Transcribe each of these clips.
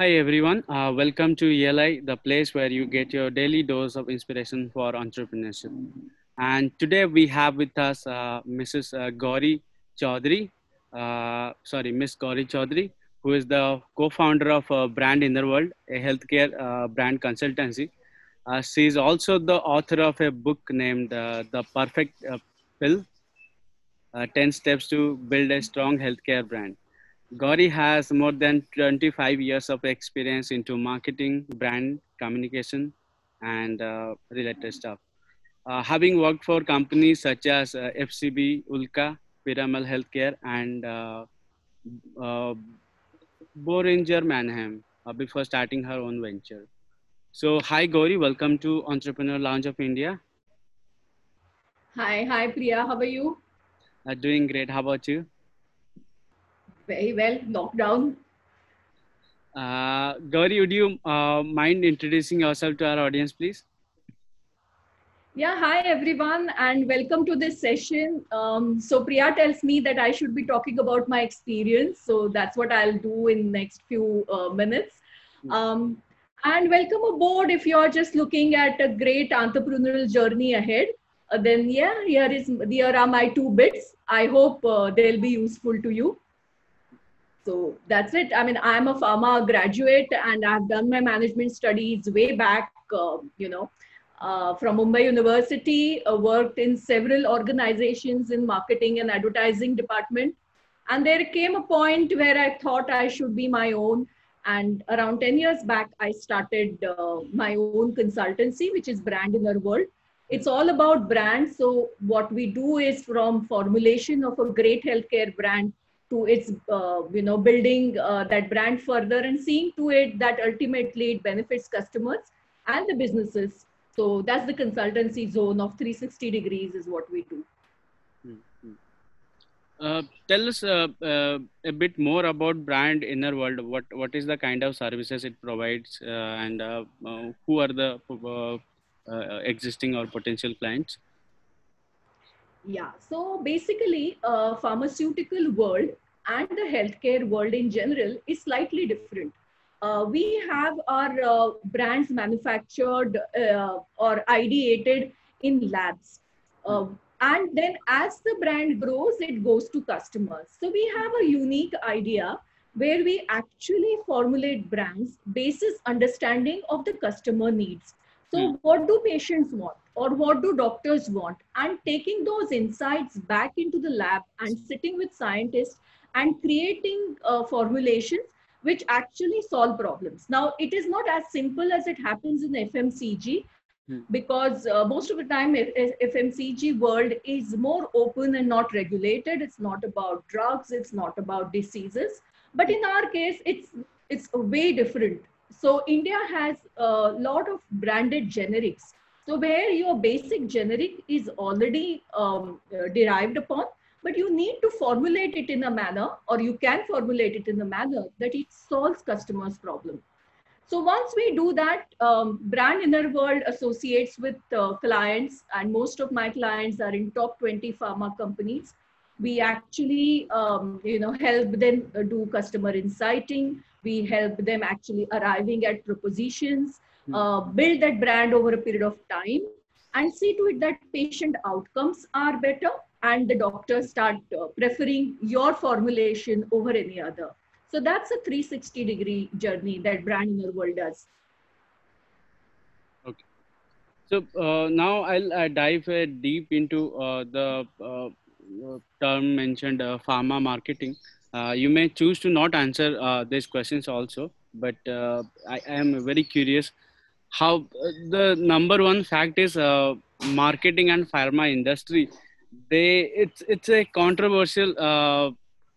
Hi everyone, uh, welcome to ELI, the place where you get your daily dose of inspiration for entrepreneurship. And today we have with us uh, Mrs. Uh, Gauri Chaudhary, uh, sorry, Miss Gauri Chaudhary, who is the co-founder of uh, Brand Innerworld, a healthcare uh, brand consultancy. Uh, she is also the author of a book named The Perfect Pill, 10 Steps to Build a Strong Healthcare Brand. Gauri has more than 25 years of experience into marketing, brand communication, and uh, related stuff. Uh, having worked for companies such as uh, FCB, Ulka, Piramal Healthcare, and uh, uh, Boehringer Mannheim uh, before starting her own venture. So, hi Gauri, welcome to Entrepreneur Lounge of India. Hi, hi Priya, how are you? doing great. How about you? Very well. Lockdown. Uh, Gauri, would you uh, mind introducing yourself to our audience, please? Yeah, hi everyone, and welcome to this session. Um, so Priya tells me that I should be talking about my experience, so that's what I'll do in next few uh, minutes. Hmm. Um, and welcome aboard if you're just looking at a great entrepreneurial journey ahead. Uh, then yeah, here is here are my two bits. I hope uh, they'll be useful to you. So that's it. I mean, I'm a pharma graduate and I've done my management studies way back, uh, you know, uh, from Mumbai University, uh, worked in several organizations in marketing and advertising department. And there came a point where I thought I should be my own. And around 10 years back, I started uh, my own consultancy, which is Brand Innerworld. It's all about brands. So what we do is from formulation of a great healthcare brand to its uh, you know building uh, that brand further and seeing to it that ultimately it benefits customers and the businesses. So that's the consultancy zone of 360 degrees is what we do. Mm-hmm. uh, tell us uh, uh, a bit more about brand Innerworld what what is the kind of services it provides uh, and who are the existing or potential clients? Yeah, so basically, uh, pharmaceutical world and the healthcare world in general is slightly different. Uh, we have our uh, brands manufactured uh, or ideated in labs. Uh, and then as the brand grows, it goes to customers. So we have a unique idea where we actually formulate brands basis understanding of the customer needs. So mm. what do patients want? or what do doctors want and taking those insights back into the lab and sitting with scientists and creating uh, formulations which actually solve problems. Now it is not as simple as it happens in fmcg hmm. because uh, most of the time fmcg world is more open and not regulated. It's not about drugs. It's not about diseases. But in our case it's it's way different. So india has a lot of branded generics. So where your basic generic is already um, derived upon, but you need to formulate it in a manner, or you can formulate it in a manner that it solves customers' problem. So once we do that, um, Brand Innerworld associates with uh, clients, and most of my clients are in top 20 pharma companies. We actually, um, you know, help them do customer insighting We help them actually arriving at propositions Hmm. uh, build that brand over a period of time and see to it that patient outcomes are better and the doctors start uh, preferring your formulation over any other. So that's a 360 degree journey that Brand Innerworld does. Okay. So uh, now I'll uh, dive uh, deep into uh, the uh, term mentioned pharma marketing. you may choose to not answer these questions also, but I, I am very curious how uh, the number one fact is uh, marketing and pharma industry they it's it's a controversial uh,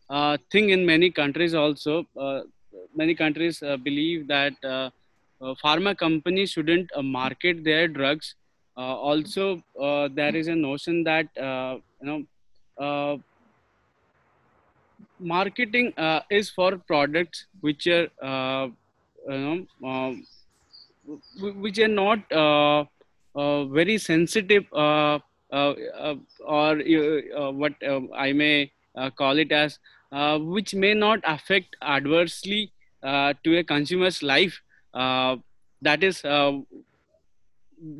uh, thing in many countries also. Uh, many countries uh, believe that pharma companies shouldn't market their drugs. Also there is a notion that you know marketing is for products which are you know which are not uh, uh, very sensitive uh, or what I may call it as, which may not affect adversely uh, to a consumer's life uh, that is uh,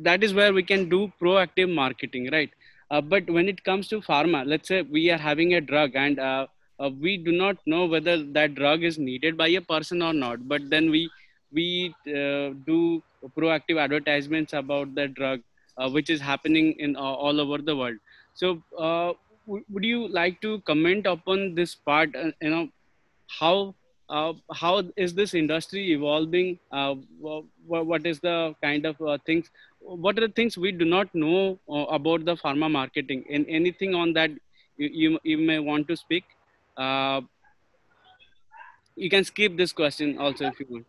that is where we can do proactive marketing right? Uh, but when it comes to pharma let's say we are having a drug and uh, uh, we do not know whether that drug is needed by a person or not but then we we uh, do proactive advertisements about the drug uh, which is happening in uh, all over the world so w- would you like to comment upon this part you know how uh, how is this industry evolving? Uh, what is the kind of uh, things? What are the things we do not know uh, about the pharma marketing? And anything on that you, you, you may want to speak? Uh, you can skip this question also if you want.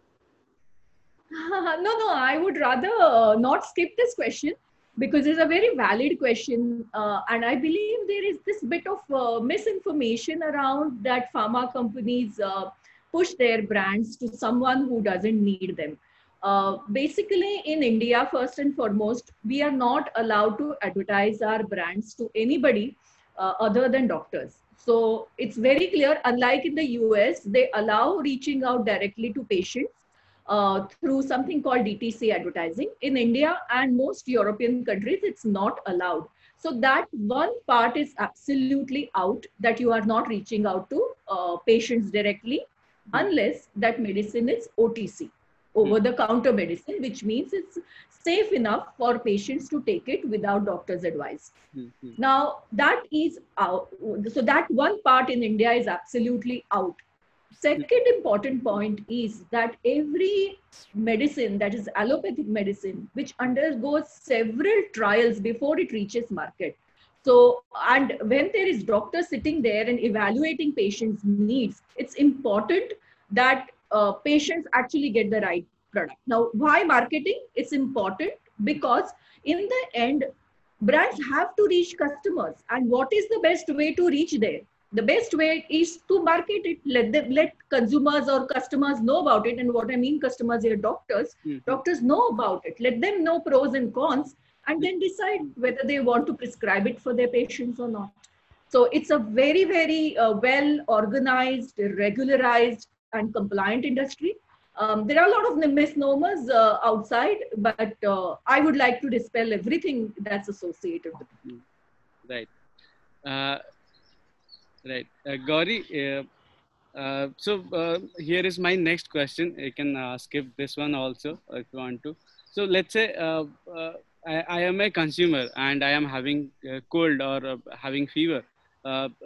no, no, I would rather uh, not skip this question because it's a very valid question. Uh, and I believe there is this bit of uh, misinformation around that pharma companies uh, push their brands to someone who doesn't need them. Uh, basically, in India, first and foremost, we are not allowed to advertise our brands to anybody uh, other than doctors. So it's very clear, unlike in the US, they allow reaching out directly to patients uh, through something called DTC advertising. In India and most European countries, it's not allowed. So that one part is absolutely out that you are not reaching out to uh, patients directly unless that medicine is OTC, over the counter medicine, which means it's safe enough for patients to take it without doctor's advice. Mm-hmm. Now, that is out. So, that one part in India is absolutely out. Second important point is that every medicine that is allopathic medicine, which undergoes several trials before it reaches market. So, and when there is doctor sitting there and evaluating patients' needs, it's important that uh, patients actually get the right product. Now, why marketing? It's important because in the end, brands have to reach customers. And what is the best way to reach there? The best way is to market it. Let them let consumers or customers know about it. And what i mean customers here doctors mm-hmm. doctors know about it. Let them know pros and cons and then decide whether they want to prescribe it for their patients or not. So it's a very very uh, well organized regularized and compliant industry. Um, there are a lot of misnomers uh, outside but uh, i would like to dispel everything that's associated with it. Hmm. right. Uh, Right. Uh, Gauri, uh, uh, so uh, here is my next question. You can uh, skip this one also if you want to. So let's say uh, I, I, am a consumer and I am having cold or having fever.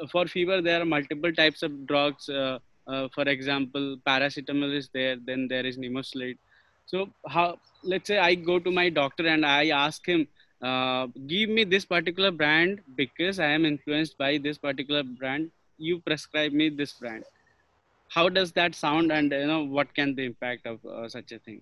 for fever, there are multiple types of drugs. for example, paracetamol is there, then there is Nimesulide. So how, let's say I go to my doctor and I ask him, uh, give me this particular brand because I am influenced by this particular brand. You prescribe me this brand. How does that sound, and you know what can the impact of uh, such a thing?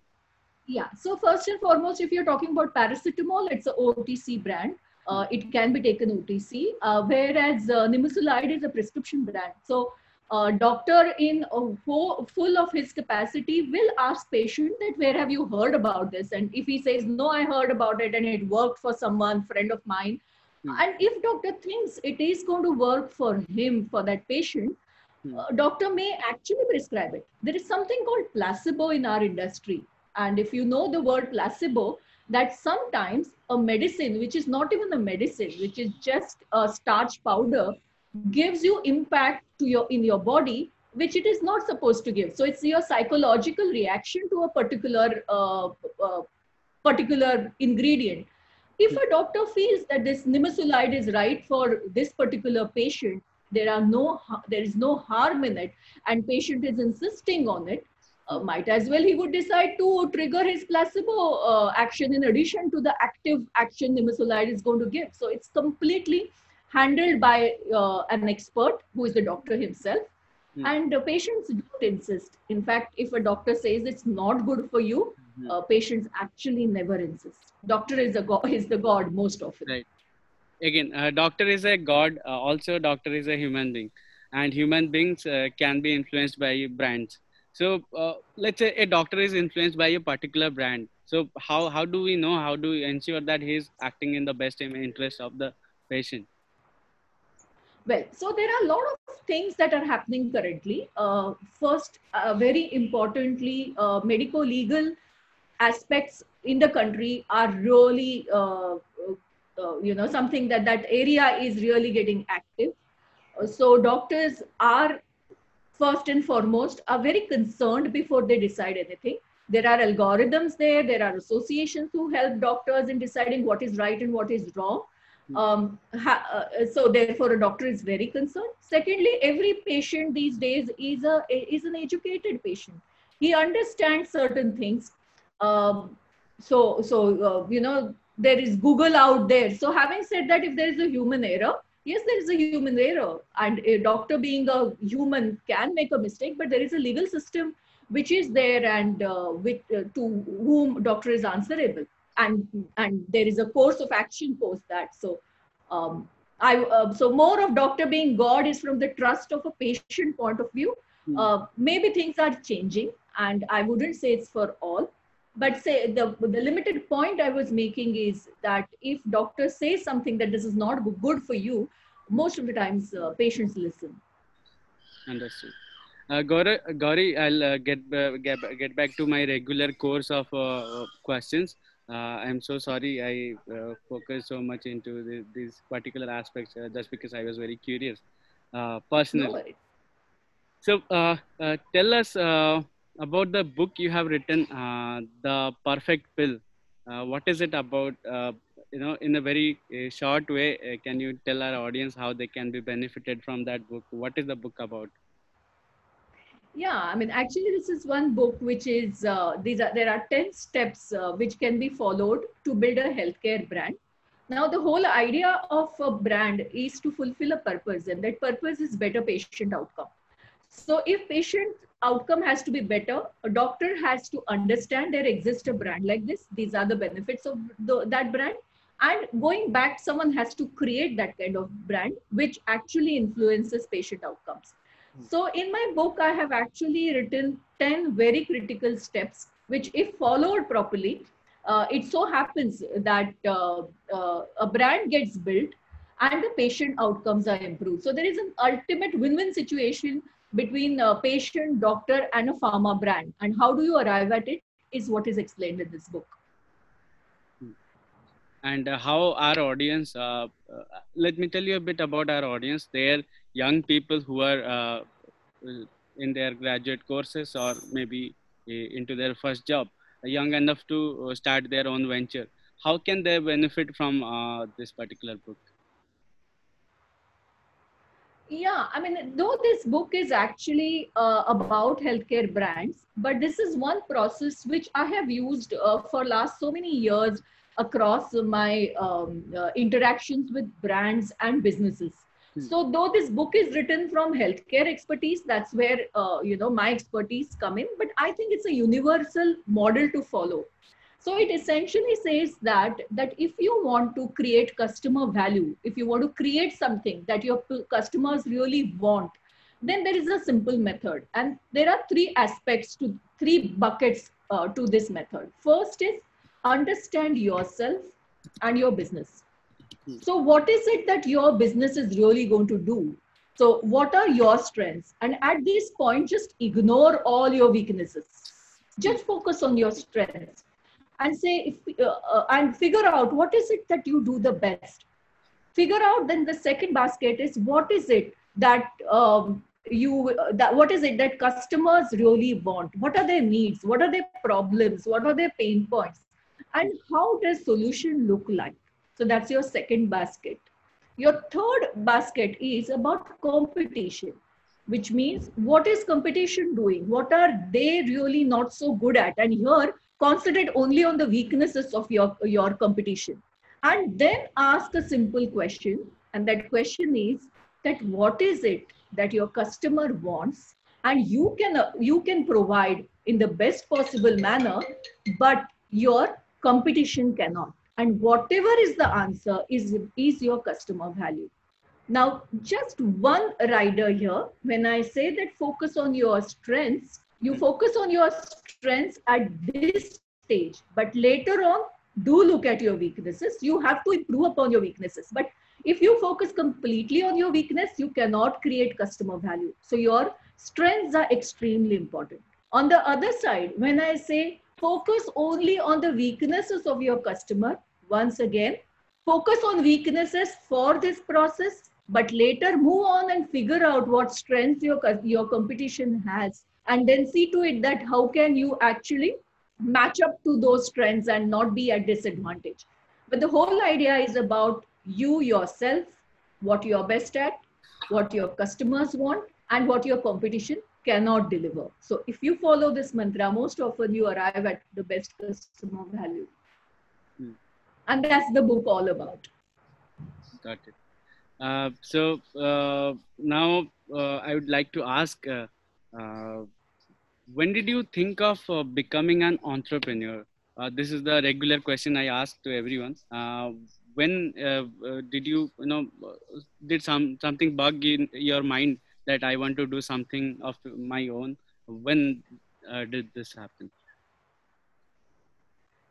Yeah. So first and foremost, if you're talking about paracetamol, it's a OTC brand. Uh, it can be taken OTC, uh, whereas uh, Nimesulide is a prescription brand. So uh, doctor in full of his capacity will ask patient that where have you heard about this and if he says no i heard about it and it worked for someone friend of mine hmm. and if doctor thinks it is going to work for him for that patient hmm. uh, doctor may actually prescribe it there is something called placebo in our industry and if you know the word placebo that sometimes a medicine which is not even a medicine which is just a starch powder gives you impact to your in your body which it is not supposed to give. So it's your psychological reaction to a particular uh, uh, particular ingredient. If a doctor feels that this nimesulide is right for this particular patient there are no there is no harm in it and patient is insisting on it uh, might as well he would decide to trigger his placebo uh, action in addition to the active action nimesulide is going to give. So it's completely handled by uh, an expert who is the doctor himself. Mm. And uh, patients don't insist. In fact, if a doctor says it's not good for you, mm-hmm. uh, patients actually never insist. Doctor is a god, is the god most often. Right. Again, a doctor is a god. Uh, also, doctor is a human being, and human beings uh, can be influenced by brands. So, uh, let's say a doctor is influenced by a particular brand. So, how how do we know? How do we ensure that he is acting in the best interest of the patient? Well, so there are a lot of things that are happening currently. Uh, first, uh, very importantly, uh, medico-legal aspects in the country are really, uh, uh, you know, something that that area is really getting active. Uh, so doctors are first and foremost are very concerned before they decide anything. There are algorithms there. There are associations who help doctors in deciding what is right and what is wrong um, uh, so therefore, a doctor is very concerned. Secondly, every patient these days is a is an educated patient. He understands certain things. Um, so so uh, you know there is Google out there. So having said that, if there is a human error, yes, there is a human error, and a doctor being a human can make a mistake, but there is a legal system which is there and uh, with, uh, to whom doctor is answerable and and there is a course of action post that so um, I uh, so more of doctor being God is from the trust of a patient point of view. Mm. Uh, maybe things are changing, and I wouldn't say it's for all. But say the the limited point I was making is that if doctor says something that this is not good for you, most of the times uh, patients listen. Understood. Uh, Gauri, Gauri, I'll uh, get, uh, get get back to my regular course of uh, questions uh, I'm so sorry I uh, focused so much into the, these particular aspects uh, just because I was very curious uh, personally. No so uh, uh, tell us about the book you have written, The Perfect Pill. what is it about? you know, in a very short way, can you tell our audience how they can be benefited from that book? What is the book about? Yeah, I mean, actually, this is one book which is uh, these are there are ten steps uh, which can be followed to build a healthcare brand. Now, the whole idea of a brand is to fulfill a purpose, and that purpose is better patient outcome. So, if patient outcome has to be better, a doctor has to understand there exists a brand like this. These are the benefits of the, that brand. And going back, someone has to create that kind of brand, which actually influences patient outcomes. So in my book, I have actually written 10 very critical steps, which if followed properly, uh, it so happens that uh, uh, a brand gets built and the patient outcomes are improved. So there is an ultimate win-win situation between a patient, doctor, and a pharma brand. And how do you arrive at it is what is explained in this book. And how our audience, uh, uh, let me tell you a bit about our audience. They're young people who are uh, in their graduate courses or maybe uh, into their first job, young enough to uh, start their own venture. How can they benefit from uh, this particular book? Yeah, I mean, though this book is actually uh, about healthcare brands, but this is one process which I have used uh, for last so many years across my um, uh, interactions with brands and businesses. So though this book is written from healthcare expertise, that's where uh, you know my expertise come in. But I think it's a universal model to follow. So it essentially says that that if you want to create customer value, if you want to create something that your customers really want, then there is a simple method, and there are three aspects to three buckets uh, to this method. First is understand yourself and your business so what is it that your business is really going to do? So what are your strengths? And at this point, just ignore all your weaknesses. Just focus on your strengths and say, if, uh, uh, and figure out what is it that you do the best. Figure out then the second basket is what is it that um, you that what is it that customers really want what are their needs what are their problems what are their pain points and how does solution look like so that's your second basket. Your third basket is about competition, which means what is competition doing? What are they really not so good at? And here, concentrate only on the weaknesses of your, your competition. And then ask a simple question. And that question is that what is it that your customer wants and you can uh, you can provide in the best possible manner but your competition cannot and whatever is the answer is, is your customer value. Now, just one rider here, when I say that focus on your strengths, you focus on your strengths at this stage, but later on, do look at your weaknesses. You have to improve upon your weaknesses. But if you focus completely on your weakness, you cannot create customer value. So your strengths are extremely important. On the other side, when I say focus only on the weaknesses of your customer, once again, focus on weaknesses for this process, but later move on and figure out what strengths your, your competition has. And then see to it that how can you actually match up to those trends and not be at disadvantage. But the whole idea is about you yourself, what you're best at, what your customers want, and what your competition cannot deliver. So if you follow this mantra, most often you arrive at the best customer value. Hmm. And that's the book all about. Got it. Uh, so uh, now uh, I would like to ask uh, uh, when did you think of uh, becoming an entrepreneur? this is the regular question I ask to everyone when uh, uh, did you you know did some something bug in your mind that i want to do something of my own when uh, did this happen?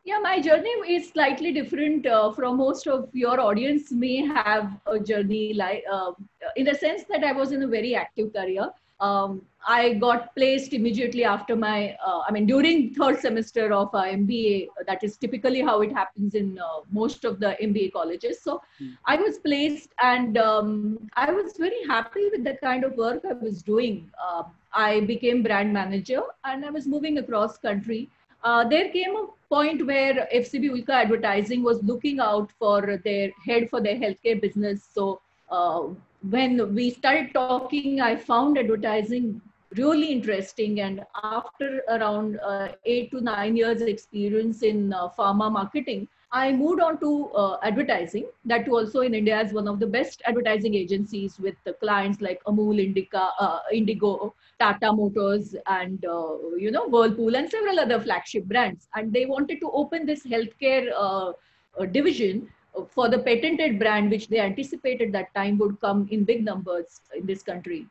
Yeah my journey is slightly different uh, from most of your audience may have a journey like uh, in the sense that i was in a very active career um, I got placed immediately after my, uh, I mean, during third semester of uh, MBA. That is typically how it happens in uh, most of the MBA colleges. So mm. I was placed, and um, I was very happy with the kind of work I was doing. Uh, I became brand manager, and I was moving across country. Uh, there came a point where FCB Ulka Advertising was looking out for their head for their healthcare business. So uh, when we started talking, I found advertising really interesting. And after around uh, eight to nine years experience in uh, pharma marketing, I moved on to uh, advertising. That also in India is one of the best advertising agencies with clients like Amul, Indica, uh, Indigo, Tata Motors, and uh, you know Whirlpool and several other flagship brands. And they wanted to open this healthcare uh, division for the patented brand, which they anticipated that time would come in big numbers in this country.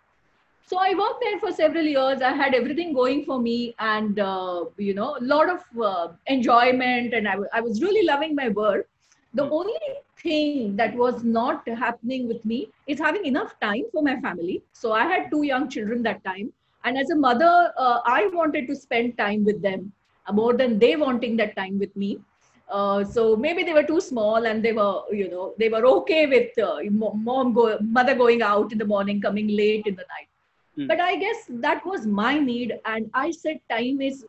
So I worked there for several years. I had everything going for me, and uh, you know, a lot of uh, enjoyment, and I, I was really loving my work. The hmm. only thing that was not happening with me is having enough time for my family. So I had two young children that time, and as a mother, uh, I wanted to spend time with them uh, more than they wanting that time with me. Uh, so maybe they were too small and they were, you know, they were okay with uh, mom go, mother going out in the morning, coming late in the night. Mm. But I guess that was my need, and I said time is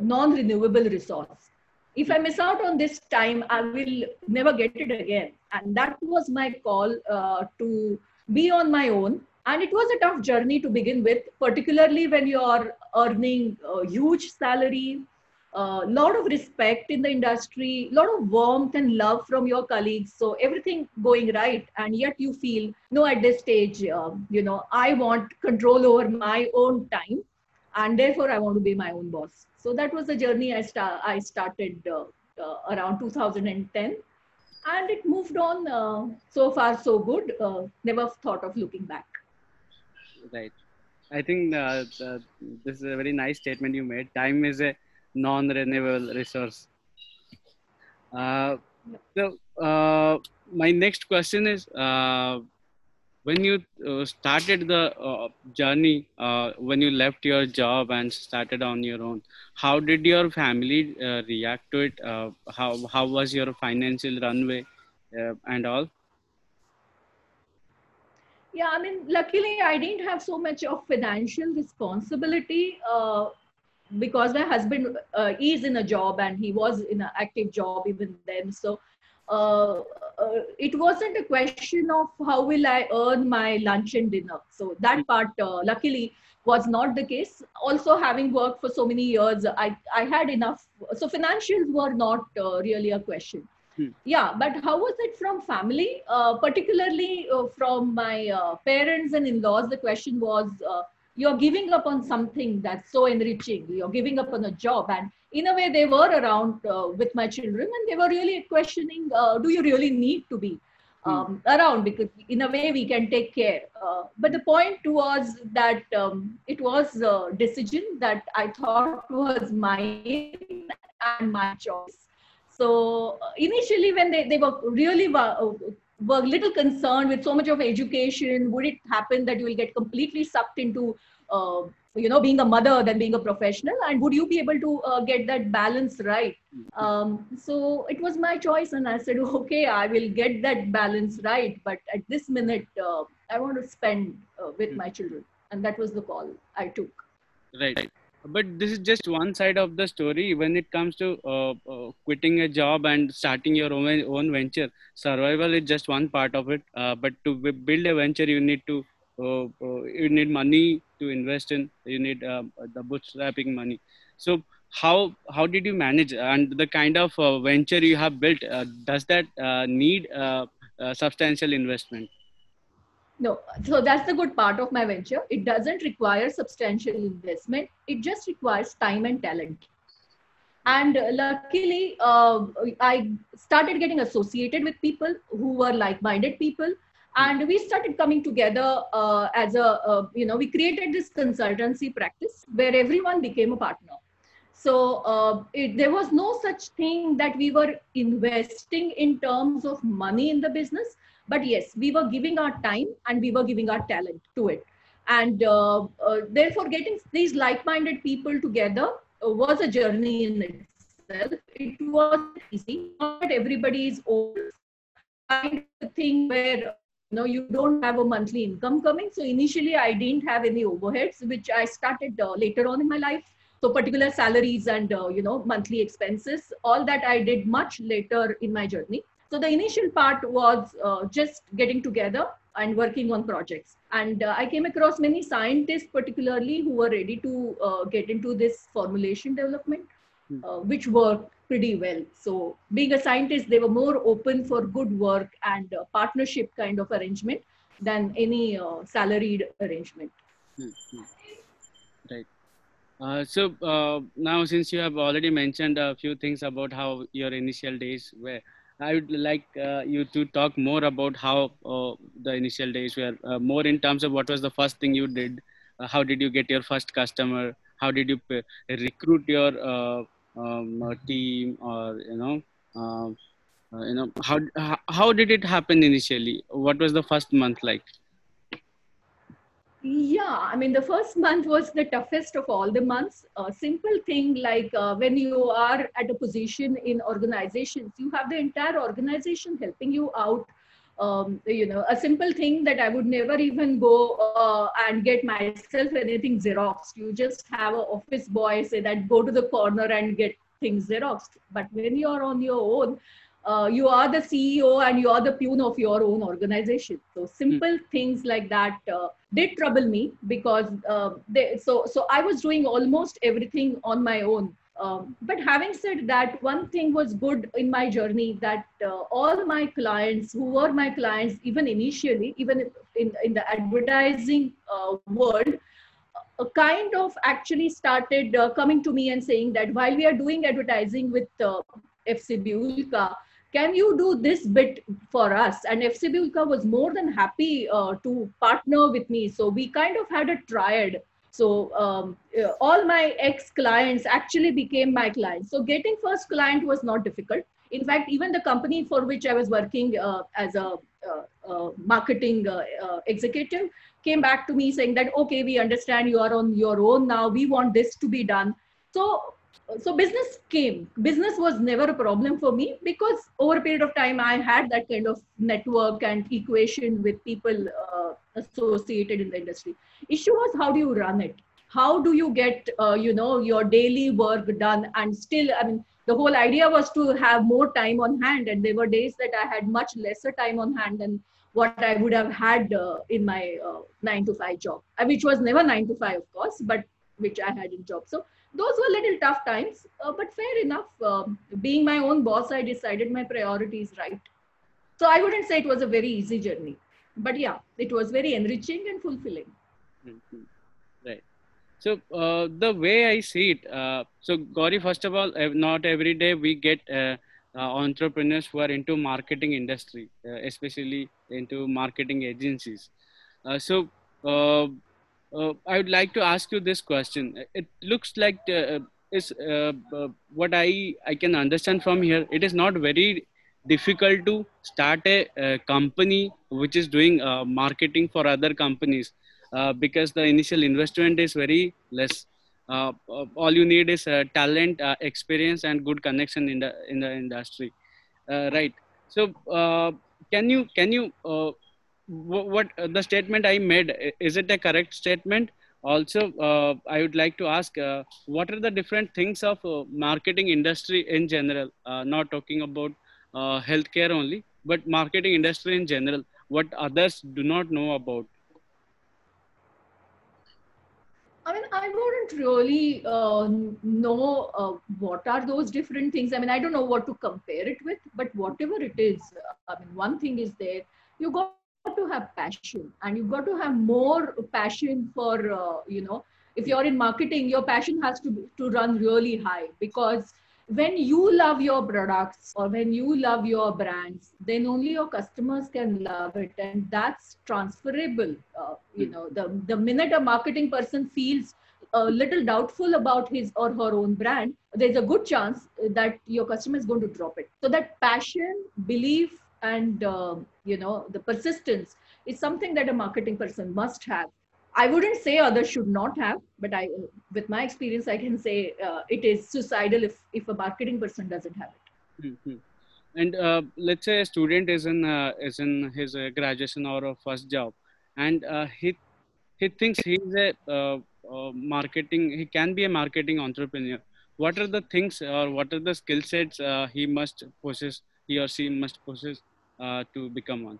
non-renewable resource. If I miss out on this time, I will never get it again. And that was my call uh, to be on my own. And it was a tough journey to begin with, particularly when you are earning a huge salary, a uh, lot of respect in the industry, a lot of warmth and love from your colleagues. So everything going right, and yet you feel no at this stage, uh, you know, I want control over my own time, and therefore I want to be my own boss. So that was the journey I start I started uh, uh around 2010, and it moved on. Uh, so far, so good. Uh, never thought of looking back. Right. I think this is a very nice statement you made. Time is a non-renewable resource. Uh, so uh, my next question is, uh, when you uh, started the uh, journey, uh, when you left your job and started on your own, how did your family react to it? how how was your financial runway and all? Yeah, I mean, luckily I didn't have so much of financial responsibility because my husband uh, is in a job and he was in an active job even then. So uh, uh, it wasn't a question of how will i earn my lunch and dinner. So that part uh, luckily was not the case. Also having worked for so many years i i had enough. So financials were not uh, really a question. Hmm. yeah but how was it from family? Uh, particularly from my parents and in-laws the question was you're giving up on something that's so enriching. You're giving up on a job. And in a way, they were around uh, with my children and they were really questioning uh, do you really need to be hmm. um, mm. around? Because in a way, we can take care. Uh, but the point was that um, it was a decision that I thought was mine and my choice. So uh, initially, when they, they were really were little concerned with so much of education. Would it happen that you will get completely sucked into, uh, you know, being a mother than being a professional? And would you be able to uh, get that balance right? Um, so it was my choice, and I said, okay, I will get that balance right. But at this minute, uh, I want to spend uh, with my children, and that was the call I took. Right but this is just one side of the story. When it comes to uh, uh, quitting a job and starting your own, own venture survival is just one part of it. Uh, but to build a venture you need to uh, uh, you need money to invest in you need uh, the bootstrapping money. So how how did you manage? And the kind of venture you have built does that need substantial investment no so that's the good part of my venture. It doesn't require substantial investment. It just requires time and talent. And uh, luckily uh, i started getting associated with people who were like-minded people. And we started coming together uh, as a uh, you know we created this consultancy practice where everyone became a partner. So uh, it, there was no such thing that we were investing in terms of money in the business but yes, we were giving our time and we were giving our talent to it. And uh, uh, therefore, getting these like minded people together uh, was a journey in itself. It was easy. Not everybody is old. Kind of thing where you know you don't have a monthly income coming. So initially, I didn't have any overheads, which I started uh, later on in my life so particular salaries and uh, you know monthly expenses all that i did much later in my journey so the initial part was uh, just getting together and working on projects. And uh, I came across many scientists, particularly who were ready to uh, get into this formulation development, hmm. uh, which worked pretty well. So being a scientist, they were more open for good work and partnership kind of arrangement than any uh, salaried arrangement. Hmm. Right. Uh, so uh, now, since you have already mentioned a few things about how your initial days were, I would like uh, you to talk more about how uh, the initial days were, uh, more in terms of what was the first thing you did, uh, how did you get your first customer, how did you p- recruit your uh, um, uh, team, or you know, um, you know how how did it happen initially? What was the first month like? Yeah, I mean, the first month was the toughest of all the months. A simple thing like uh, when you are at a position in organizations, you have the entire organization helping you out. Um, you know, a simple thing that I would never even go uh, and get myself anything Xeroxed. You just have an office boy say that go to the corner and get things Xeroxed. But when you're on your own, uh, you are the CEO and you are the peon of your own organization. So simple mm. things like that uh, did trouble me because uh, they, so so I was doing almost everything on my own. Um, but having said that, one thing was good in my journey that uh, all my clients who were my clients even initially, even in in the advertising uh, world, uh, kind of actually started coming to me and saying that while we are doing advertising with FCB Ulka, can you do this bit for us? And FCB Ulka was more than happy uh, to partner with me. So we kind of had a triad. So um, uh, all my ex clients actually became my clients. So getting first client was not difficult. In fact, even the company for which I was working uh, as a uh, uh, marketing uh, executive came back to me saying that, okay, we understand you are on your own now. We want this to be done. So so business came. Business was never a problem for me because over a period of time i had that kind of network and equation with people uh, associated in the industry. Issue was how do you run it? How do you get uh, you know your daily work done? And still i mean the whole idea was to have more time on hand. And there were days that i had much lesser time on hand than what i would have had uh, in my uh, 9 to 5 job uh, which was never 9 to 5 of course but which i had in job. So those were little tough times, uh, but fair enough. Um, being my own boss, I decided my priorities right. So I wouldn't say it was a very easy journey, but yeah, it was very enriching and fulfilling. Mm-hmm. Right. So uh, the way I see it, uh, so Gauri, first of all, not every day we get uh, uh, entrepreneurs who are into marketing industry, uh, especially into marketing agencies. so uh, I would like to ask you this question. It looks like uh, is uh, uh, what I I can understand from here. It is not very difficult to start a, a company which is doing uh, marketing for other companies uh, because the initial investment is very less. Uh, uh all you need is uh, talent, uh, experience, and good connection in the in the industry, right? So, can you can you what the statement I made is it a correct statement? also uh, i would like to ask uh, what are the different things of uh, marketing industry in general not talking about healthcare only but marketing industry in general what others do not know about I mean, I wouldn't really uh, know uh, what are those different things. I mean, I don't know what to compare it with, but whatever it is, I mean, one thing is there. You got to have passion and you've got to have more passion for uh, you know if you're in marketing your passion has to to run really high because when you love your products or when you love your brands then only your customers can love it and that's transferable uh, you know the the minute a marketing person feels a little doubtful about his or her own brand there's a good chance that your customer is going to drop it. So that passion belief and uh, you know the persistence is something that a marketing person must have. I wouldn't say others should not have but i with my experience i can say uh, it is suicidal if if a marketing person doesn't have it. Mm-hmm. and uh, let's say a student is in uh, is in his uh, graduation or a first job and uh, he he thinks he's a marketing he can be a marketing entrepreneur. What are the things or what are the skill sets he must possess he or she must possess uh, to become one?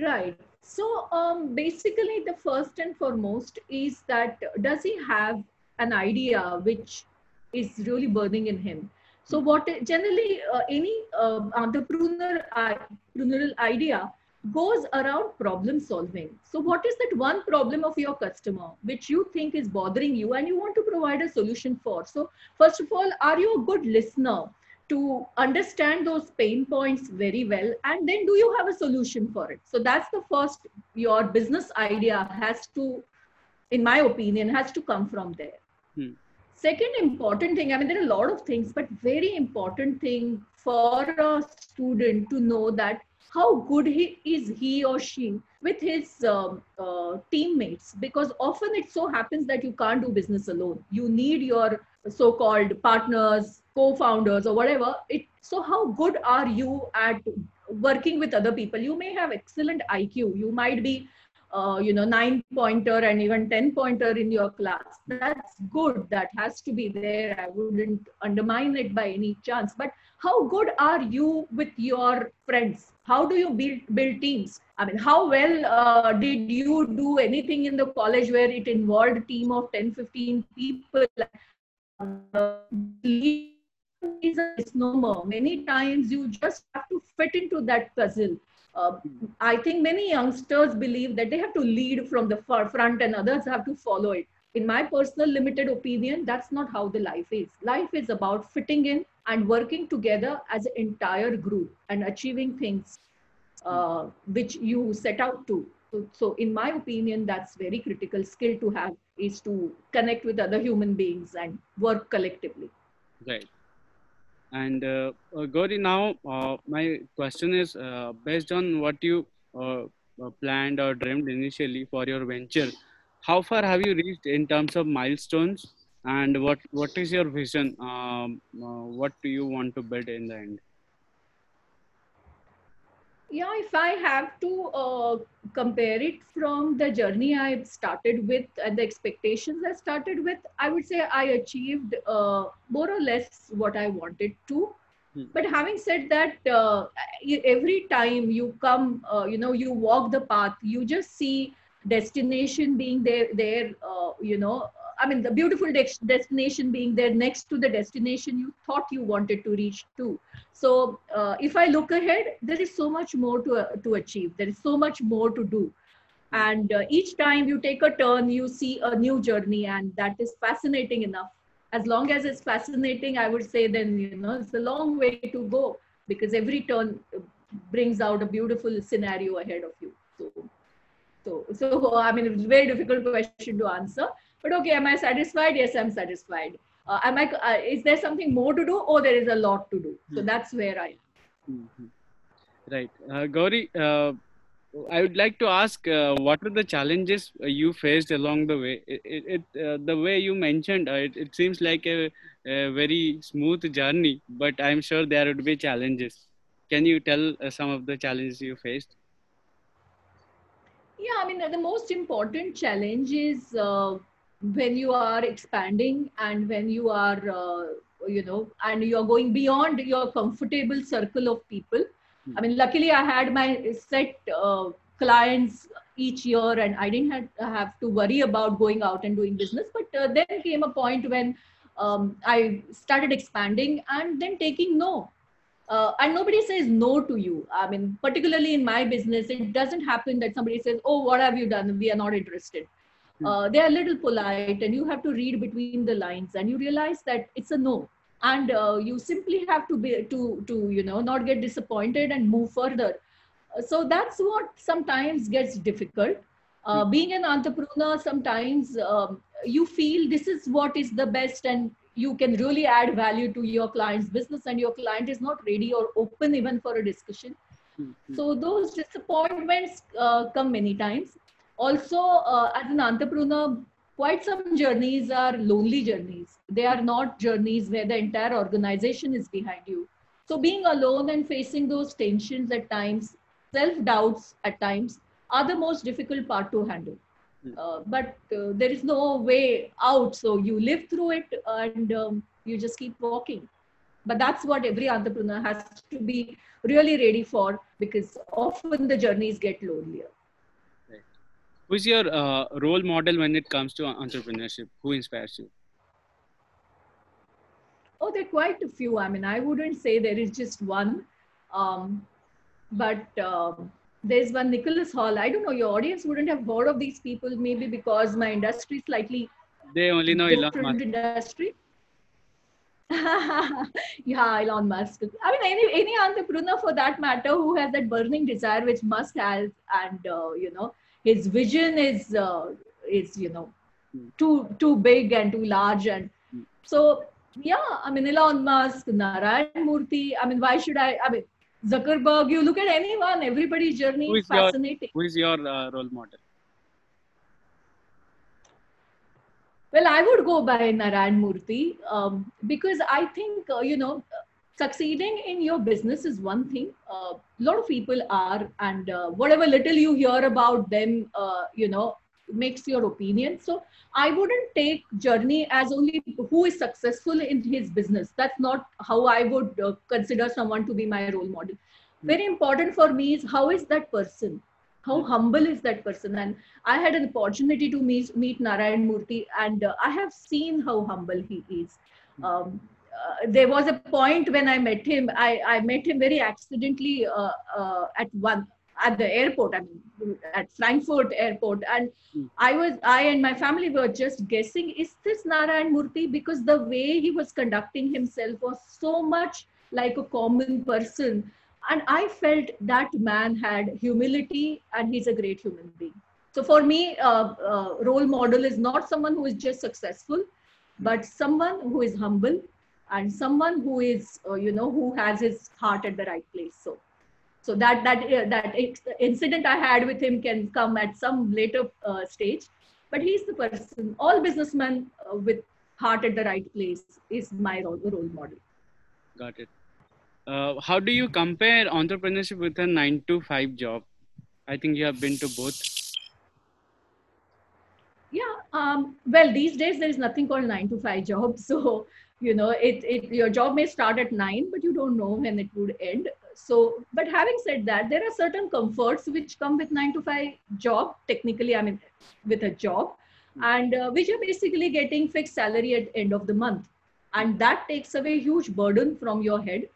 Right. So um, basically, the first and foremost is that does he have an idea which is really burning in him? So what generally uh, any uh, entrepreneur entrepreneurial idea goes around problem solving. So what is that one problem of your customer which you think is bothering you and you want to provide a solution for? So first of all, are you a good listener? To understand those pain points very well and then do you have a solution for it so that's the first your business idea has to in my opinion has to come from there hmm. second important thing i mean there are a lot of things but very important thing for a student to know that how good he is he or she with his um, uh, teammates? Because often it so happens that you can't do business alone. You need your so-called partners co-founders or whatever. It so how good are you at working with other people? You may have excellent iq you might be uh, you know nine pointer and even 10 pointer in your class. That's good. That has to be there. I wouldn't undermine it by any chance. But how good are you with your friends how do you build build teams i mean how well uh, did you do anything in the college where it involved a team of 10 15 people is a misnomer. Many times you just have to fit into that puzzle. Uh, I think many youngsters believe that they have to lead from the front and others have to follow it. In my personal limited opinion, that's not how the life is. Life is about fitting in and working together as an entire group and achieving things uh, which you set out to. So, so, in my opinion, that's very critical skill to have is to connect with other human beings and work collectively. Right. And uh, uh, Gauri, now uh, my question is uh, based on what you uh, uh, planned or dreamed initially for your venture, how far have you reached in terms of milestones? And what, what is your vision? Um, what do you want to build in the end? yeah if i have to uh, compare it from the journey i started with and the expectations i started with i would say i achieved uh, more or less what i wanted to hmm. but having said that uh, every time you come uh, you know you walk the path you just see destination being there there uh, you know I mean, the beautiful de- destination being there next to the destination you thought you wanted to reach to. So, uh, if I look ahead, there is so much more to, uh, to achieve. There is so much more to do. And uh, each time you take a turn, you see a new journey, and that is fascinating enough. As long as it's fascinating, I would say, then, you know, it's a long way to go because every turn brings out a beautiful scenario ahead of you. So, so, so I mean, it's a very difficult question to answer but okay, am I satisfied? Yes, I'm satisfied. uh, am i uh, is there something more to do or there is a lot to do so Hmm. that's where i am Mhm. Right. Uh, Gauri, uh, I would like to ask uh, what are the challenges uh, you faced along the way? It, it, it, uh, the way you mentioned, uh, it, it seems like a, a very smooth journey, but I'm sure there would be challenges. Can you tell uh, some of the challenges you faced? Yeah, I mean, the most important challenge is uh, when you are expanding and when you are, uh, you know, and you are going beyond your comfortable circle of people. I mean, luckily, I had my set uh, clients each year and I didn't have, have to worry about going out and doing business. But uh, then came a point when um, I started expanding and then taking no uh, and nobody says no to you. I mean, particularly in my business, it doesn't happen that somebody says, "Oh, what have you done? We are not interested." Hmm. Uh, they are a little polite, and you have to read between the lines, and you realize that it's a no, and uh, you simply have to be to to you know not get disappointed and move further. Uh, so that's what sometimes gets difficult. Uh, being an entrepreneur, sometimes um, you feel this is what is the best, and you can really add value to your client's business and your client is not ready or open even for a discussion Mhm. so those disappointments uh, come many times also uh, as an entrepreneur quite some journeys are lonely journeys. They are not journeys where the entire organization is behind you. So being alone and facing those tensions at times self doubts at times are the most difficult part to handle. Hmm. uh, but uh, there is no way out. So you live through it and um, you just keep walking. But that's what every entrepreneur has to be really ready for because often the journeys get lonelier Who's your uh, role model when it comes to entrepreneurship? Who inspires you? oh there are quite a few i mean i wouldn't say there is just one um, but um, there's one nicholas hall i don't know your audience wouldn't have heard of these people maybe because my industry is slightly They only know Elon Musk. industry. yeah, Elon Musk. I mean, any any entrepreneur for that matter who has that burning desire which Musk has, and uh, you know, his vision is uh, is you know Hmm. too too big and too large, and Hmm. so yeah. I mean, Elon Musk, Narayan Murthy. I mean, why should I? I mean, Zuckerberg. You look at anyone, everybody's journey Who is is your- fascinating. Who is your uh, role model? Well, I would go by Narayan Murthy um, because I think, uh, you know, succeeding in your business is one thing. A lot of people are, and uh, whatever little you hear about them, uh, you know, makes your opinion. So I wouldn't take Journey as only who is successful in his business. That's not how I would uh, consider someone to be my role model. Very important for me is how is that person? How Hmm. humble is that person? And I had an opportunity to meet, meet Narayan Murthy, and uh, I have seen how humble he is. Um, uh, there was a point when I met him. I, I met him very accidentally uh, uh, at one at the airport. I mean, at Frankfurt airport, and Hmm. I was I and my family were just guessing: is this Narayan Murthy? Because the way he was conducting himself was so much like a common person and i felt that man had humility and he's a great human being so for me uh, uh, role model is not someone who is just successful but someone who is humble and someone who is uh, you know who has his heart at the right place so so that that uh, that incident i had with him can come at some later uh, stage but he's the person all businessmen uh, with heart at the right place is my role, role model Got it. Uh, how do you compare entrepreneurship with a nine to five job? I think you have been to both. Yeah. Um, well, these days there is nothing called nine to five job. So, you know, it, it your job may start at nine, but you don't know when it would end. So, but having said that, there are certain comforts which come with nine to five job. Technically, I mean, with a job, and uh, which are basically getting fixed salary at end of the month, and that takes away huge burden from your head.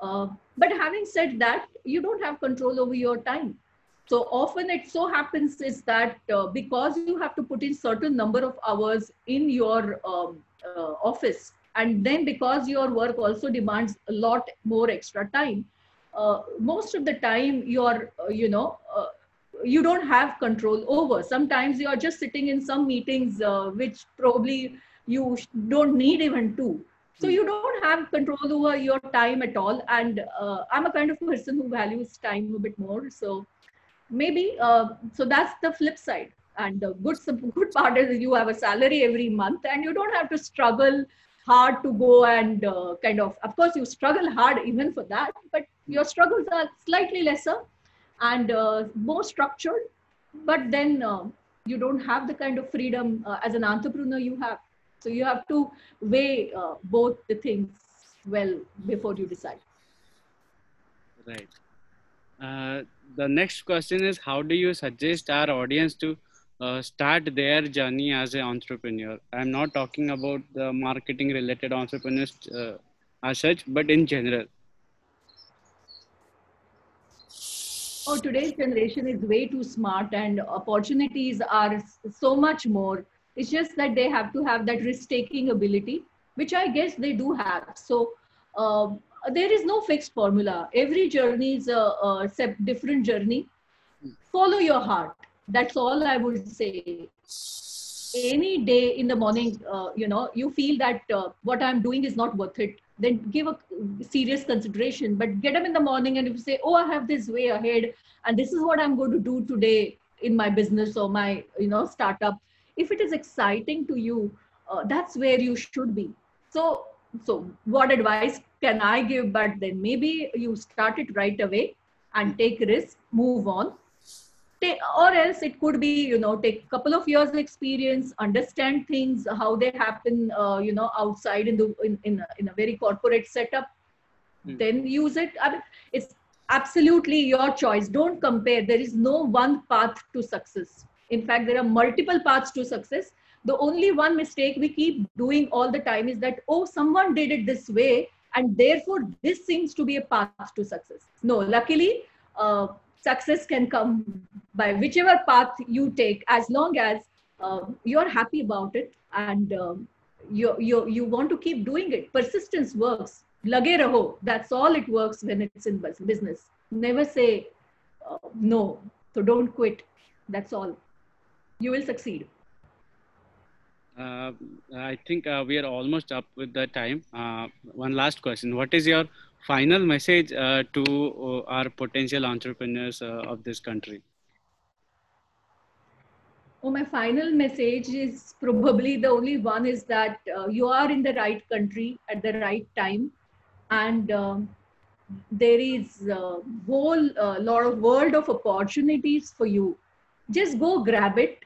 Uh, but having said that, you don't have control over your time so often it so happens is that uh, because you have to put in certain number of hours in your um, uh, office and then because your work also demands a lot more extra time uh, most of the time you're uh, you know uh, you don't have control over sometimes you're just sitting in some meetings uh, which probably you don't need even to So you don't have control over your time at all. And uh, I'm a kind of person who values time a bit more. So maybe, uh, so that's the flip side. And the good, good part is you have a salary every month and you don't have to struggle hard to go and uh, kind of, of course, you struggle hard even for that, but your struggles are slightly lesser and uh, more structured. But then uh, you don't have the kind of freedom uh, as an entrepreneur you have. So you have to weigh uh, both the things well before you decide. Right. Uh, the next question is how do you suggest our audience to uh, start their journey as an entrepreneur? I'm not talking about the marketing related entrepreneurs uh, as such, but in general. Oh, today's generation is way too smart and opportunities are so much more it's just that they have to have that risk taking ability, which I guess they do have. So uh, there is no fixed formula. Every journey is a, a different journey. Follow your heart. That's all I would say. Any day in the morning, uh, you know, you feel that uh, what I'm doing is not worth it, then give a serious consideration. But get up in the morning and if you say, oh, I have this way ahead, and this is what I'm going to do today in my business or my, you know, startup if it is exciting to you uh, that's where you should be so so what advice can i give but then maybe you start it right away and take risk move on or else it could be you know take a couple of years of experience understand things how they happen uh, you know outside in the in, in, a, in a very corporate setup mm. then use it I mean, it's absolutely your choice don't compare there is no one path to success in fact, there are multiple paths to success. The only one mistake we keep doing all the time is that, oh, someone did it this way, and therefore this seems to be a path to success. No, luckily, uh, success can come by whichever path you take, as long as uh, you're happy about it and um, you, you, you want to keep doing it. Persistence works. Lage raho. That's all it works when it's in business. Never say uh, no. So don't quit. That's all you will succeed. Uh, I think uh, we are almost up with the time. Uh, one last question. What is your final message uh, to uh, our potential entrepreneurs of this country? Oh, my final message is probably the only one is that uh, you are in the right country at the right time. And um, there is a whole uh, lot of world of opportunities for you. Just go grab it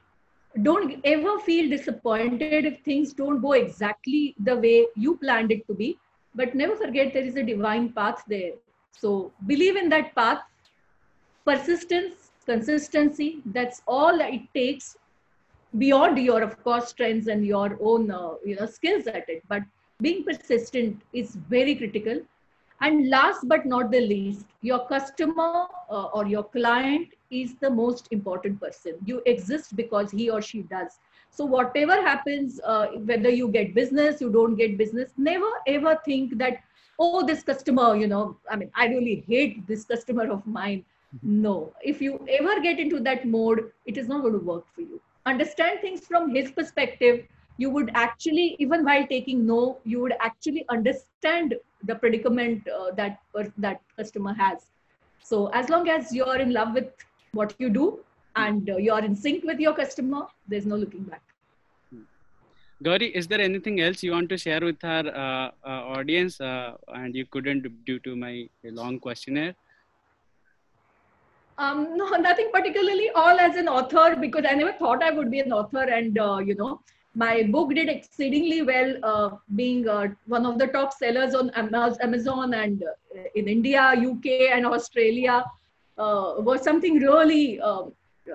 don't ever feel disappointed if things don't go exactly the way you planned it to be but never forget there is a divine path there so believe in that path persistence consistency that's all it takes beyond your of course strengths and your own uh, you know skills at it but being persistent is very critical and last but not the least, your customer uh, or your client is the most important person. You exist because he or she does. So whatever happens, uh, whether you get business, you don't get business, never ever think that, oh, this customer, you know, I mean, I really hate this customer of mine. Mm-hmm. No, if you ever get into that mode, it is not going to work for you. Understand things from his perspective you would actually even while taking no you would actually understand the predicament uh, that that customer has. So as long as you're in love with what you do and uh, you're in sync with your customer there's no looking back. Gauri, is there anything else you want to share with our uh, uh audience? Uh, and you couldn't due to my long questionnaire? Um, no, nothing particularly. All as an author because I never thought I would be an author, and uh, you know, my book did exceedingly well, uh, being uh, one of the top sellers on Amazon and uh, in India, UK, and Australia. Uh, was something really uh,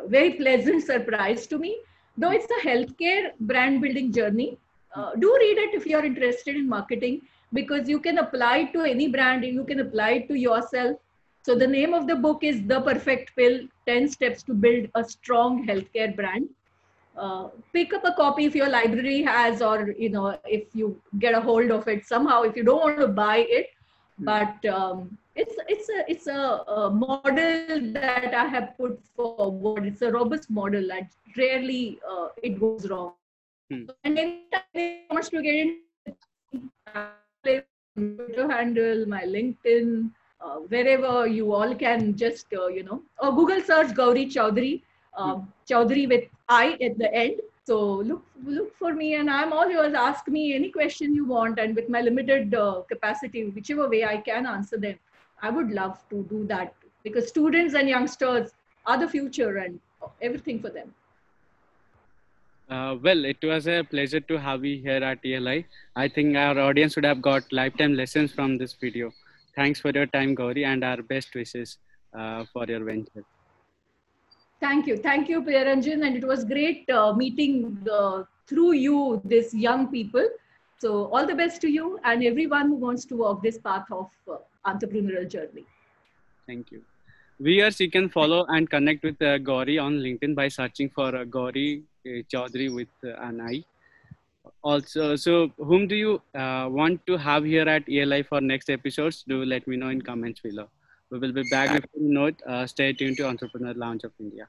very pleasant surprise to me. Though it's a healthcare brand building journey, uh, do read it if you're interested in marketing because you can apply to any brand you can apply to yourself. So the name of the book is The Perfect Pill: 10 Steps to Build a Strong Healthcare Brand uh, pick up a copy if your library has or you know if you get a hold of it somehow if you don't want to buy it hmm. but um, it's it's a it's a, a, model that i have put forward it's a robust model and rarely uh, it goes wrong Hmm. And anytime wants to get in, Twitter handle, my LinkedIn, uh, wherever you all can just, uh, you know, or Google search Gauri Chaudhari, hmm. Chaudhari with I at the end. So look, look for me, and I'm all yours. Ask me any question you want, and with my limited uh, capacity, whichever way I can answer them, I would love to do that because students and youngsters are the future and everything for them. Uh, well, it was a pleasure to have you here at ELI. I think our audience would have got lifetime lessons from this video. Thanks for your time, Gauri, and our best wishes uh, for your venture. Thank you. Thank you, Priyaranjan. And it was great uh, meeting uh, through you, these young people. So all the best to you and everyone who wants to walk this path of uh, entrepreneurial journey. Thank you. Viewers, you can follow and connect with uh, Gauri on LinkedIn by searching for uh, Gauri uh, Chaudhari with uh, an I. Also, so whom do you uh, want to have here at ELI for next episodes? Do let me know in comments below. We will be back with a note. Uh, stay tuned to Entrepreneur Lounge of India.